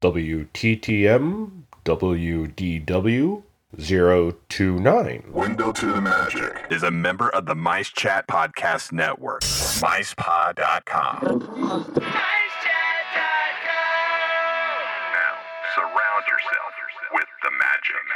WTTM WDW 029. Window to the Magic is a member of the Mice Chat Podcast Network. MicePod.com. Now, surround yourself with the magic.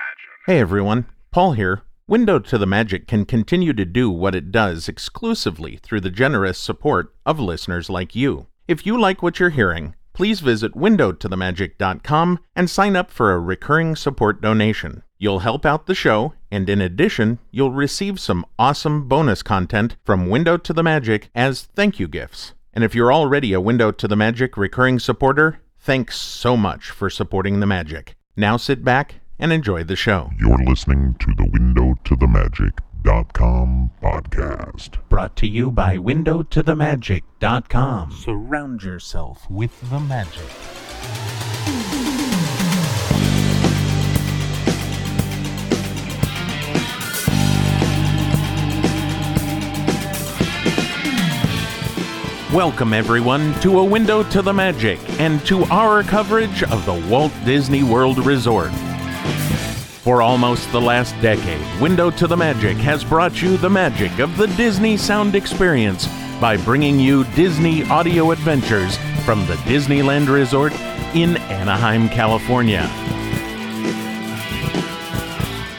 Hey everyone, Paul here. Window to the Magic can continue to do what it does exclusively through the generous support of listeners like you. If you like what you're hearing, please visit windowtothemagic.com and sign up for a recurring support donation. You'll help out the show, and in addition, you'll receive some awesome bonus content from Window to the Magic as thank you gifts. And if you're already a Window to the Magic recurring supporter, thanks so much for supporting the magic. Now sit back and enjoy the show. You're listening to the Window to the Magic.com podcast. Brought to you by windowtothemagic.com. Surround yourself with the magic. Welcome, everyone, to A Window to the Magic and to our coverage of the Walt Disney World Resort. For almost the last decade, Window to the Magic has brought you the magic of the Disney sound experience by bringing you Disney audio adventures from the Disneyland Resort in Anaheim, California.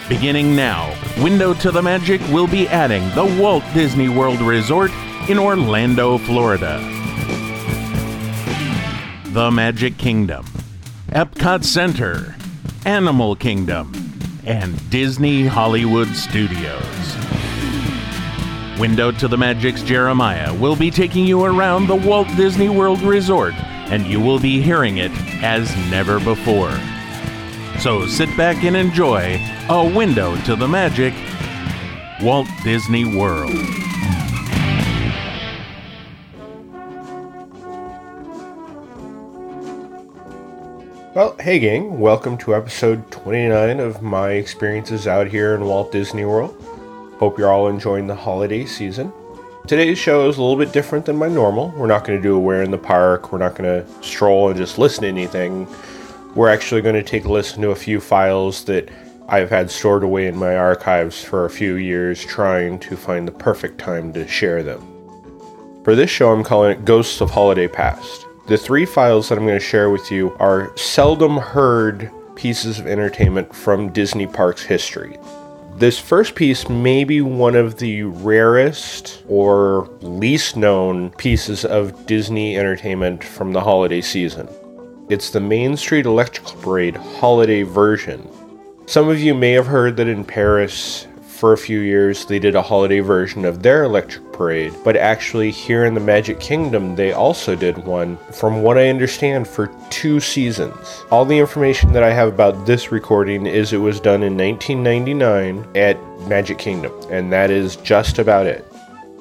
Beginning now, Window to the Magic will be adding the Walt Disney World Resort in Orlando, Florida. The Magic Kingdom, Epcot Center, Animal Kingdom, and Disney Hollywood Studios. Window to the Magic's Jeremiah will be taking you around the Walt Disney World Resort, and you will be hearing it as never before. So sit back and enjoy A Window to the Magic, Walt Disney World. Well, hey gang, welcome to episode 29 of my experiences out here in Walt Disney World. Hope you're all enjoying the holiday season. Today's show is a little bit different than my normal. We're not going to do a where in the park, we're not going to stroll and just listen to anything. We're actually going to take a listen to a few files that I've had stored away in my archives for a few years, trying to find the perfect time to share them. For this show, I'm calling it Ghosts of Holiday Past. The three files that I'm going to share with you are seldom heard pieces of entertainment from Disney Parks history. This first piece may be one of the rarest or least known pieces of Disney entertainment from the holiday season. It's the Main Street Electrical Parade holiday version. Some of you may have heard that in Paris, for a few years, they did a holiday version of their Electric Parade, but actually, here in the Magic Kingdom, they also did one, from what I understand, for two seasons. All the information that I have about this recording is it was done in 1999 at Magic Kingdom, and that is just about it.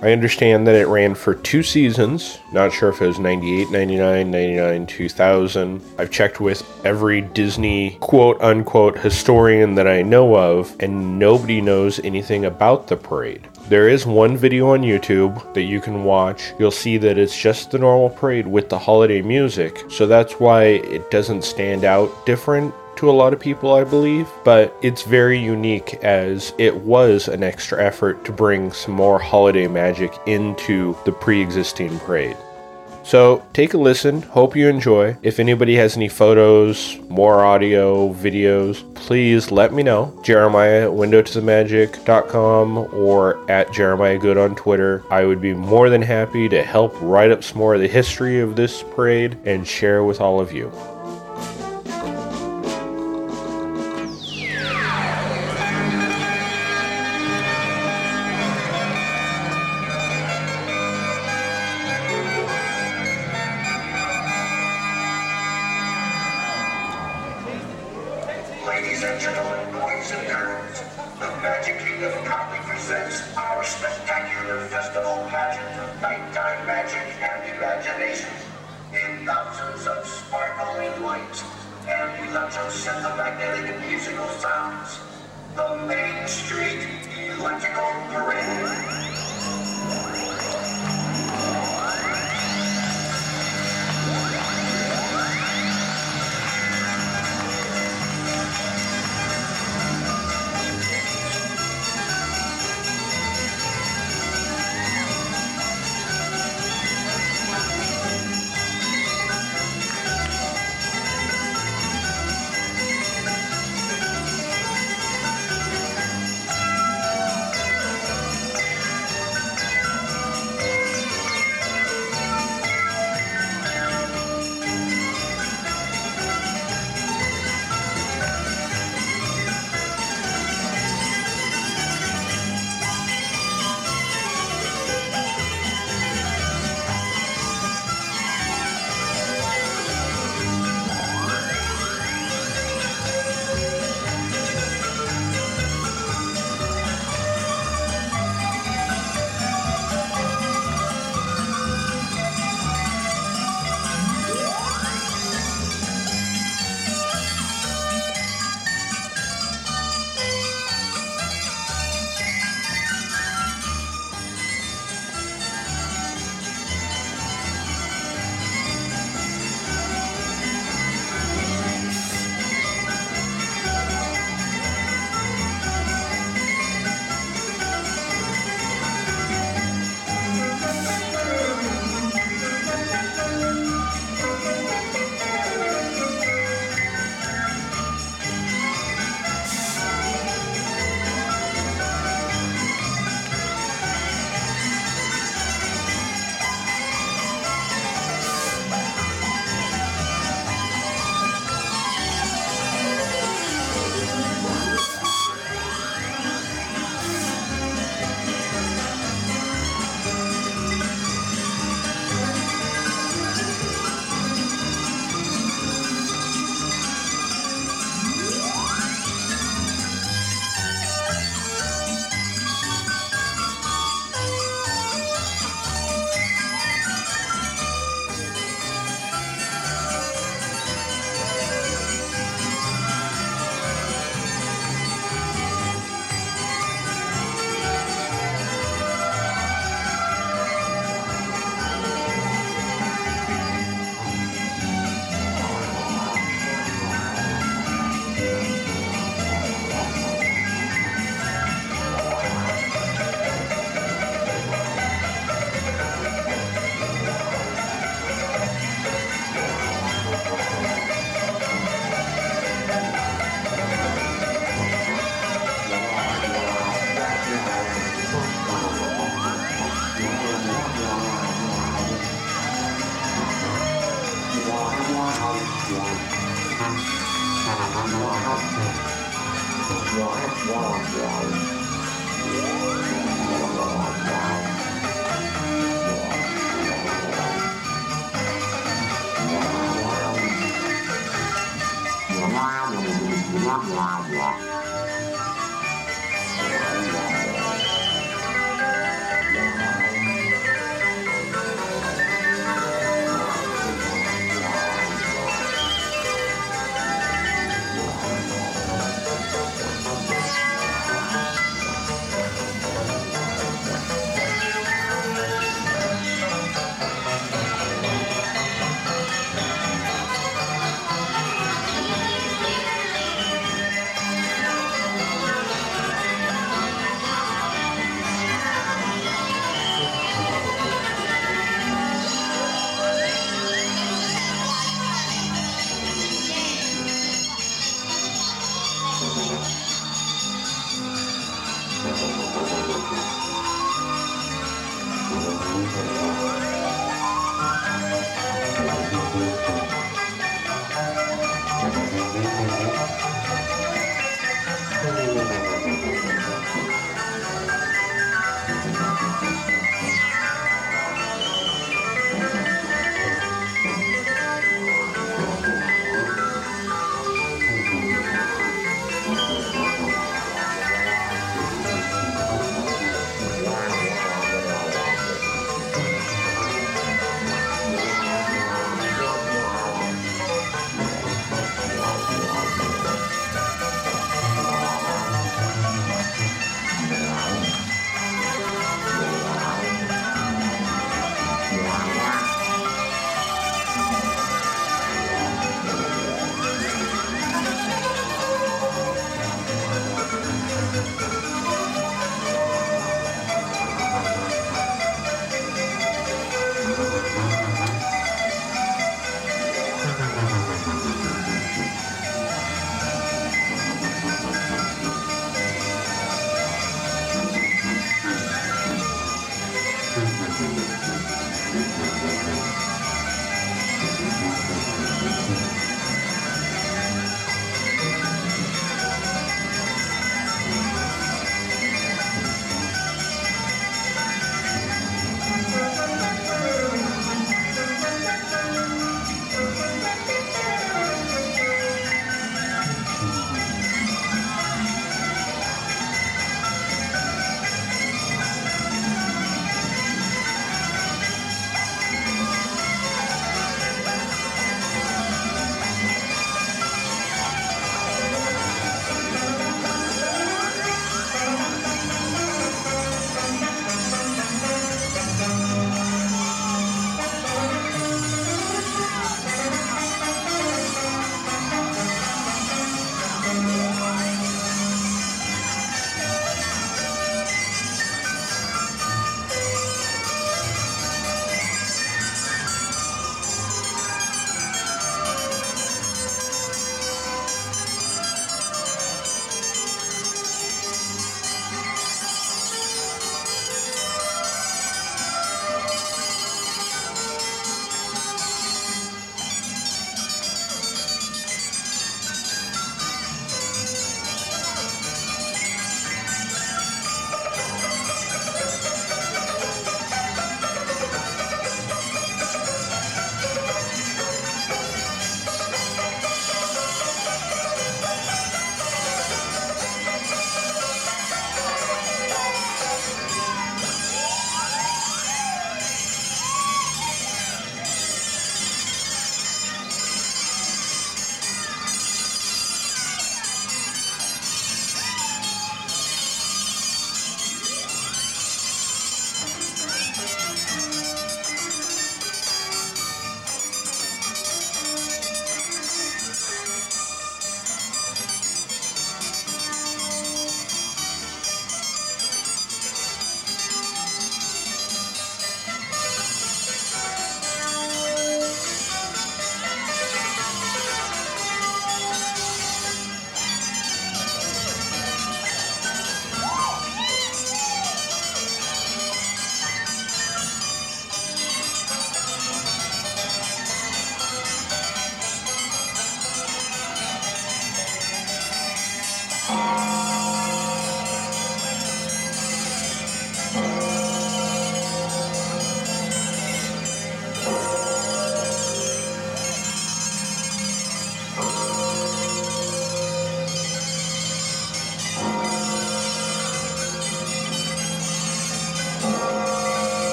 I understand that it ran for two seasons. Not sure if it was 98, 99, 99, 2000. I've checked with every Disney quote unquote historian that I know of, and nobody knows anything about the parade. There is one video on YouTube that you can watch. You'll see that it's just the normal parade with the holiday music, so that's why it doesn't stand out different to a lot of people, I believe, but it's very unique as it was an extra effort to bring some more holiday magic into the pre existing parade. So take a listen. Hope you enjoy. If anybody has any photos, more audio, videos, please let me know. Jeremiah at windowtothemagic.com or at Jeremiah Good on Twitter. I would be more than happy to help write up some more of the history of this parade and share with all of you. Festival pageant of nighttime magic and imagination. In thousands of sparkling lights and electromagnetic musical sounds, the Main Street Electrical Parade.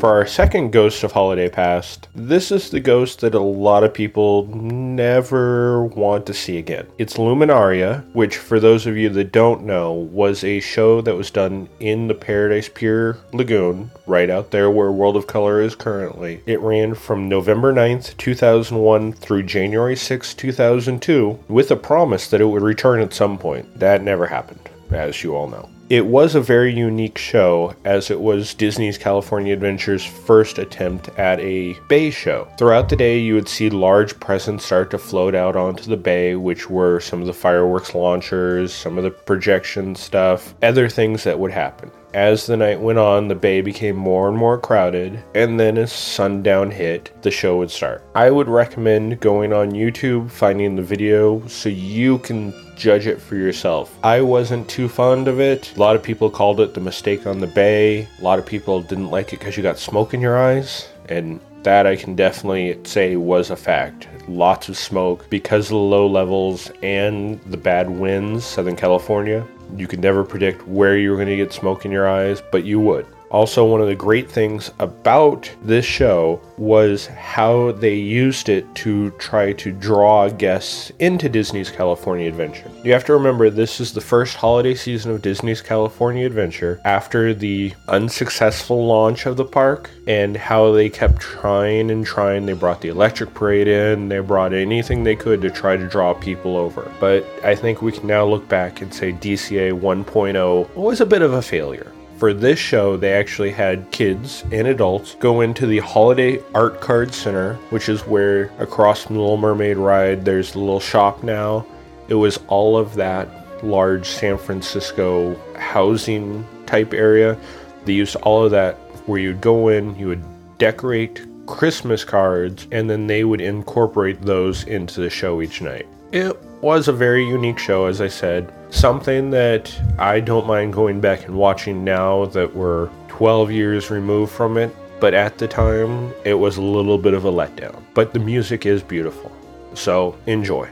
For our second Ghost of Holiday Past, this is the ghost that a lot of people never want to see again. It's Luminaria, which, for those of you that don't know, was a show that was done in the Paradise Pier Lagoon, right out there where World of Color is currently. It ran from November 9th, 2001 through January 6th, 2002, with a promise that it would return at some point. That never happened, as you all know. It was a very unique show as it was Disney's California Adventure's first attempt at a bay show. Throughout the day, you would see large presents start to float out onto the bay, which were some of the fireworks launchers, some of the projection stuff, other things that would happen. As the night went on, the bay became more and more crowded, and then as sundown hit, the show would start. I would recommend going on YouTube, finding the video, so you can judge it for yourself. I wasn't too fond of it. A lot of people called it the mistake on the bay. A lot of people didn't like it because you got smoke in your eyes, and that I can definitely say was a fact. Lots of smoke because of the low levels and the bad winds, Southern California. You could never predict where you were going to get smoke in your eyes, but you would. Also, one of the great things about this show was how they used it to try to draw guests into Disney's California Adventure. You have to remember this is the first holiday season of Disney's California Adventure after the unsuccessful launch of the park and how they kept trying and trying. They brought the electric parade in, they brought anything they could to try to draw people over. But I think we can now look back and say DCA 1.0 was a bit of a failure. For this show, they actually had kids and adults go into the Holiday Art Card Center, which is where across from the Little Mermaid ride, there's a little shop now. It was all of that large San Francisco housing type area. They used all of that where you'd go in, you would decorate Christmas cards, and then they would incorporate those into the show each night. It was a very unique show, as I said. Something that I don't mind going back and watching now that we're 12 years removed from it. But at the time, it was a little bit of a letdown. But the music is beautiful. So enjoy.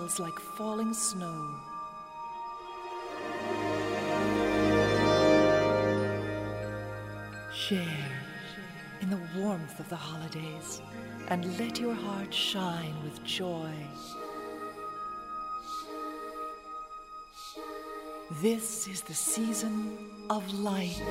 Swirls like falling snow. Share in the warmth of the holidays and let your heart shine with joy. This is the season of light.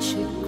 去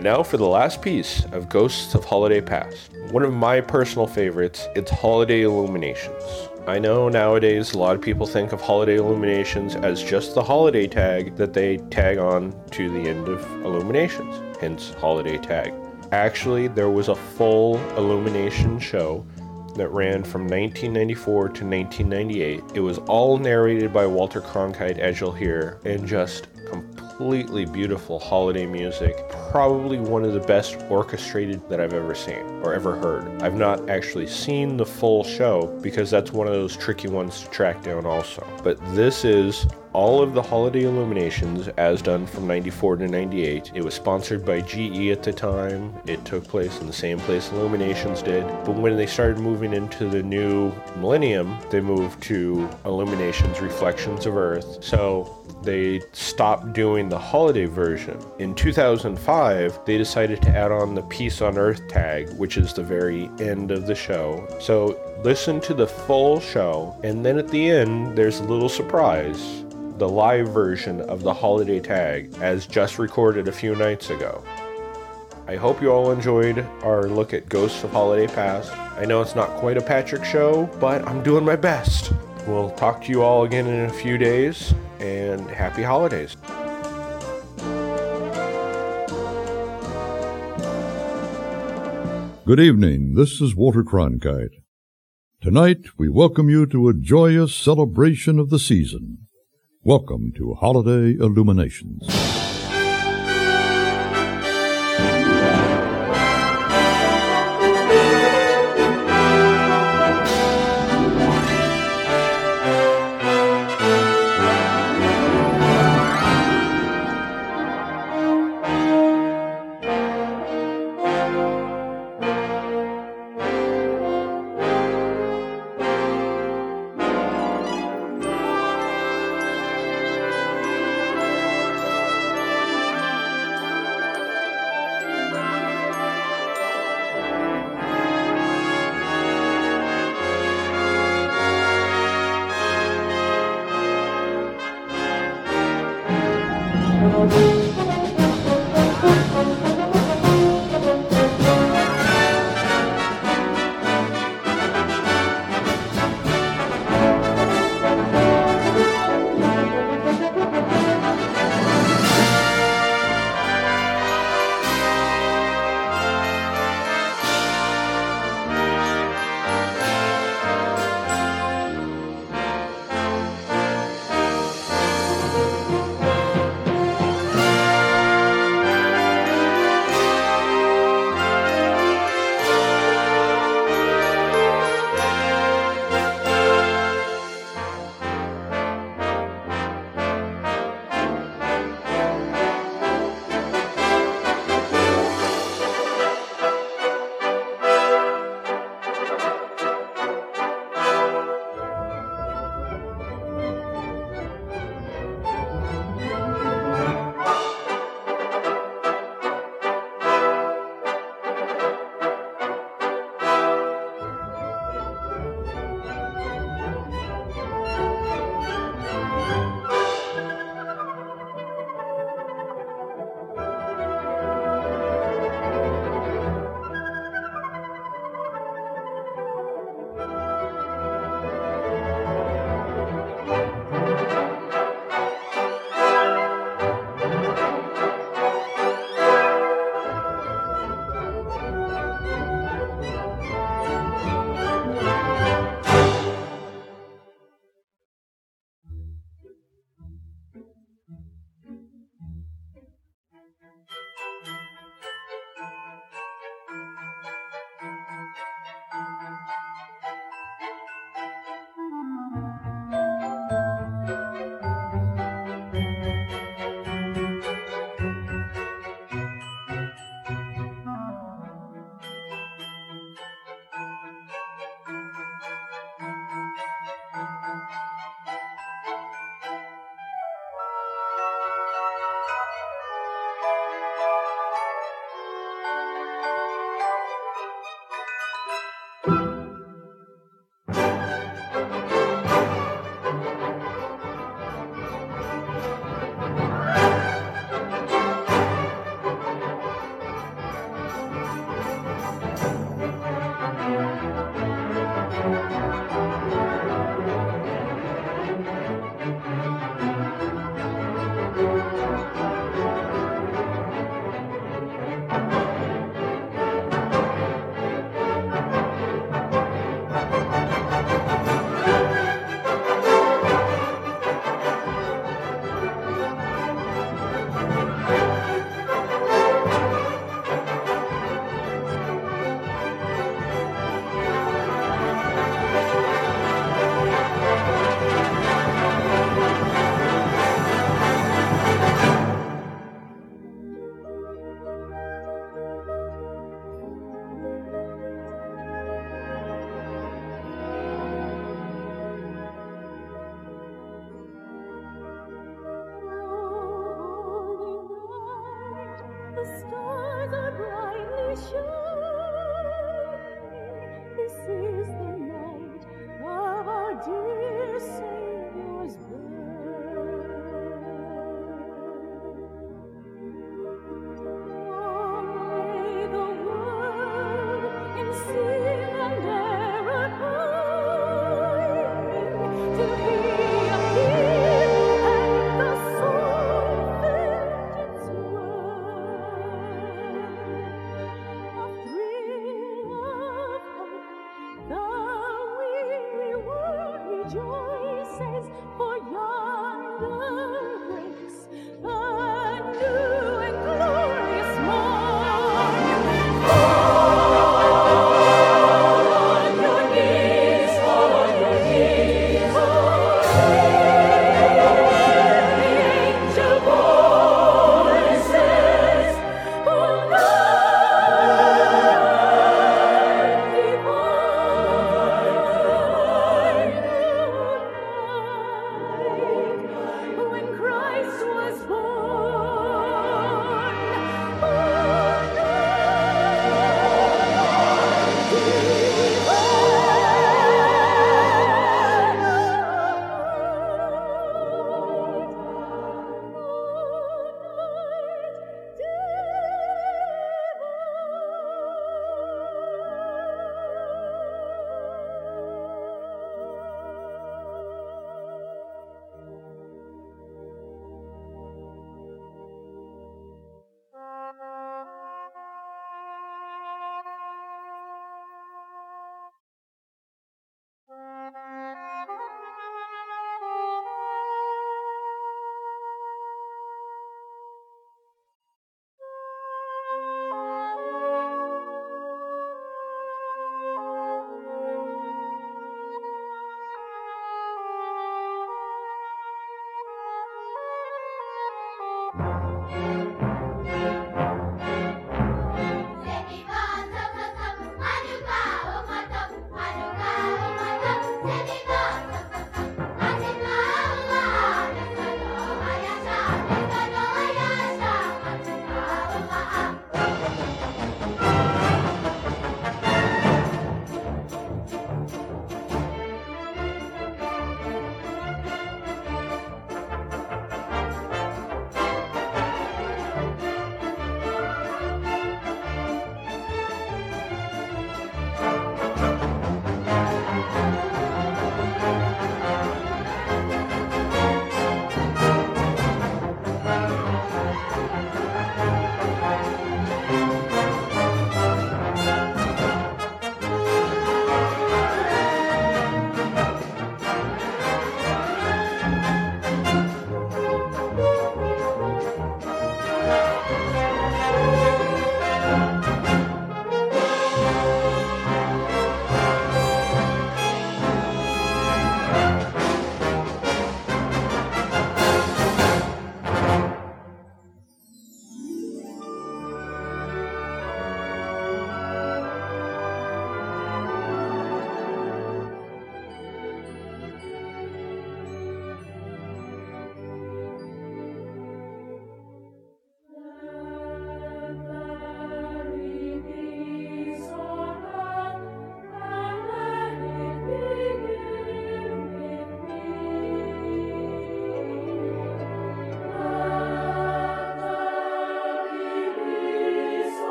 And now for the last piece of Ghosts of Holiday Past. One of my personal favorites, it's Holiday Illuminations. I know nowadays a lot of people think of holiday illuminations as just the holiday tag that they tag on to the end of illuminations, hence holiday tag. Actually, there was a full illumination show that ran from 1994 to 1998. It was all narrated by Walter Cronkite, as you'll hear, and just completely beautiful holiday music. Probably one of the best orchestrated that I've ever seen or ever heard. I've not actually seen the full show because that's one of those tricky ones to track down, also. But this is all of the holiday illuminations as done from 94 to 98. It was sponsored by GE at the time. It took place in the same place Illuminations did. But when they started moving into the new millennium, they moved to Illuminations Reflections of Earth. So they stopped doing the holiday version. In 2005, they decided to add on the Peace on Earth tag, which is the very end of the show. So listen to the full show, and then at the end, there's a little surprise the live version of the holiday tag as just recorded a few nights ago. I hope you all enjoyed our look at Ghosts of Holiday Past. I know it's not quite a Patrick show, but I'm doing my best. We'll talk to you all again in a few days, and happy holidays. Good evening. This is Walter Cronkite. Tonight, we welcome you to a joyous celebration of the season. Welcome to Holiday Illuminations.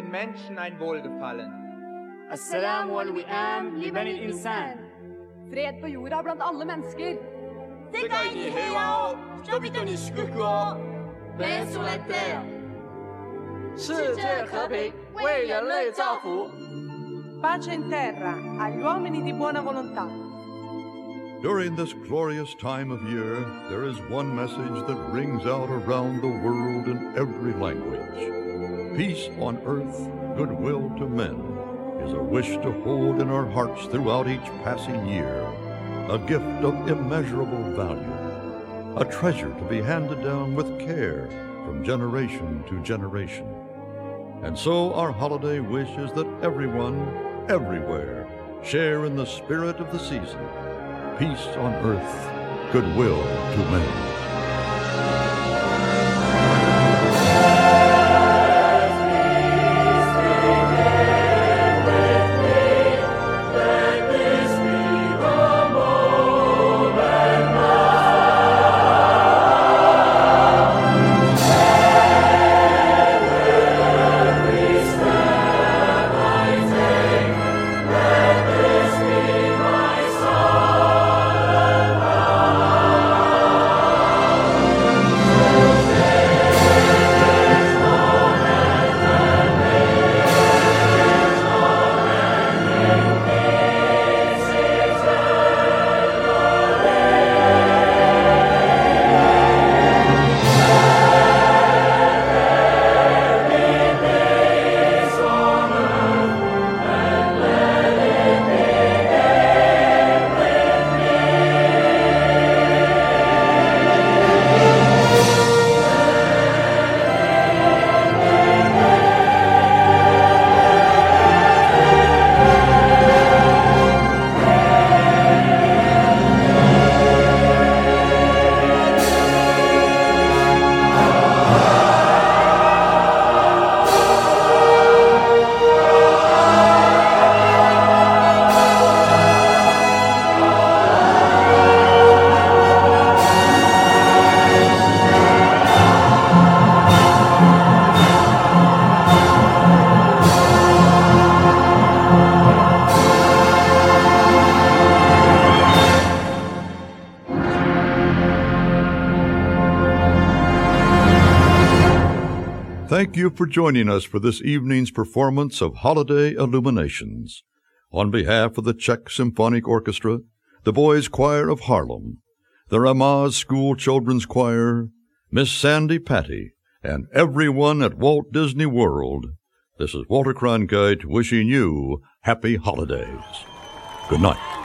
den Menschen ein Wohlgefallen. Insan. Fred på jorda er blant alle mennesker. Pace in terra agli uomini di buona volontà. During this glorious time of year, there is one message that rings out around the world in every language. Peace on earth, goodwill to men, is a wish to hold in our hearts throughout each passing year, a gift of immeasurable value, a treasure to be handed down with care from generation to generation. And so our holiday wish is that everyone, everywhere, share in the spirit of the season peace on earth, goodwill to men. Thank you for joining us for this evening's performance of Holiday Illuminations. On behalf of the Czech Symphonic Orchestra, the Boys Choir of Harlem, the Ramaz School Children's Choir, Miss Sandi Patty, and everyone at Walt Disney World, this is Walter Cronkite wishing you happy holidays. Good night.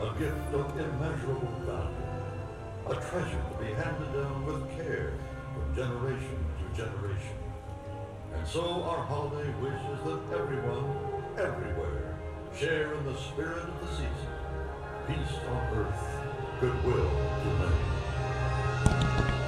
A gift of immeasurable value, a treasure to be handed down with care from generation to generation. And so our holiday wish is that everyone, everywhere, share in the spirit of the season. Peace on earth, goodwill to men.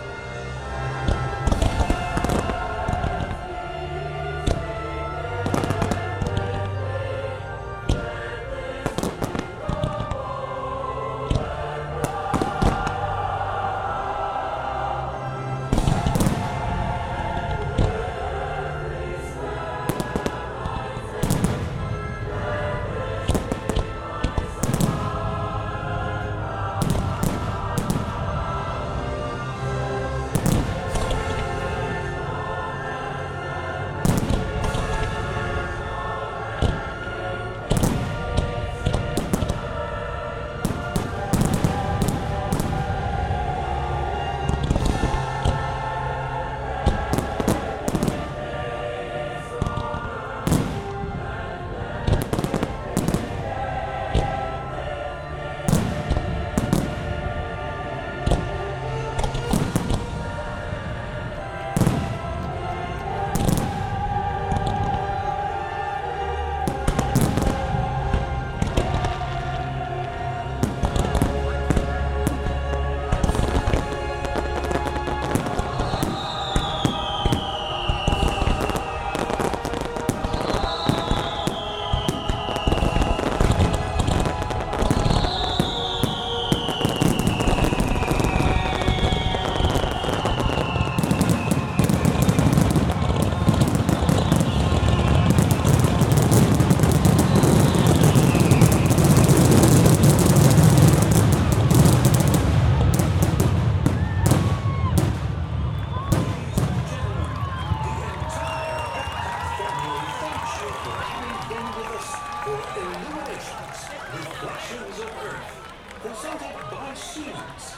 Presented by Siemens.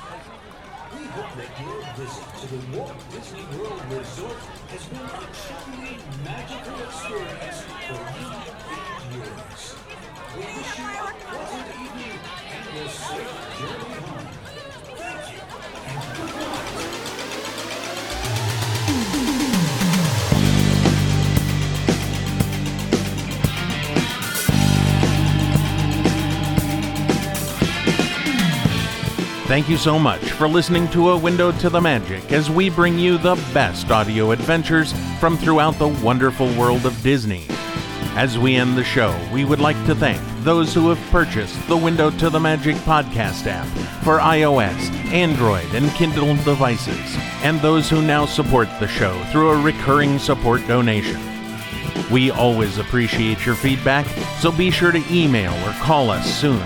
We hope that your visit to the Walt Disney World Resort has been a truly magical experience for you and yours. We wish you a pleasant evening and a safe journey home. Thank you so much for listening to A Window to the Magic as we bring you the best audio adventures from throughout the wonderful world of Disney. As we end the show, we would like to thank those who have purchased the Window to the Magic podcast app for iOS, Android, and Kindle devices, and those who now support the show through a recurring support donation. We always appreciate your feedback, so be sure to email or call us soon.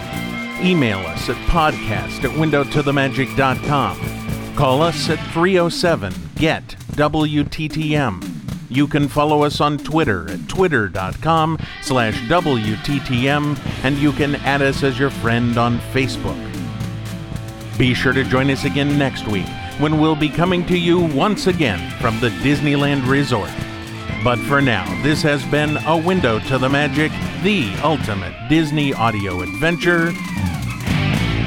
Email us at podcast at windowtothemagic.com. Call us at 307 GET WTTM. You can follow us on Twitter at twitter.com slash WTTM, and you can add us as your friend on Facebook. Be sure to join us again next week when we'll be coming to you once again from the Disneyland Resort. But for now, this has been A Window to the Magic, the ultimate Disney audio adventure,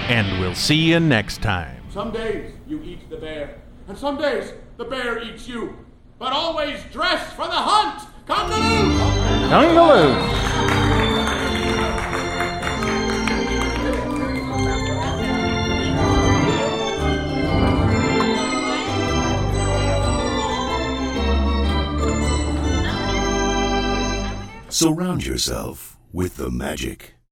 and we'll see you next time. Some days you eat the bear, and some days the bear eats you. But always dress for the hunt! Congaloo! Congaloo! Surround yourself with the magic.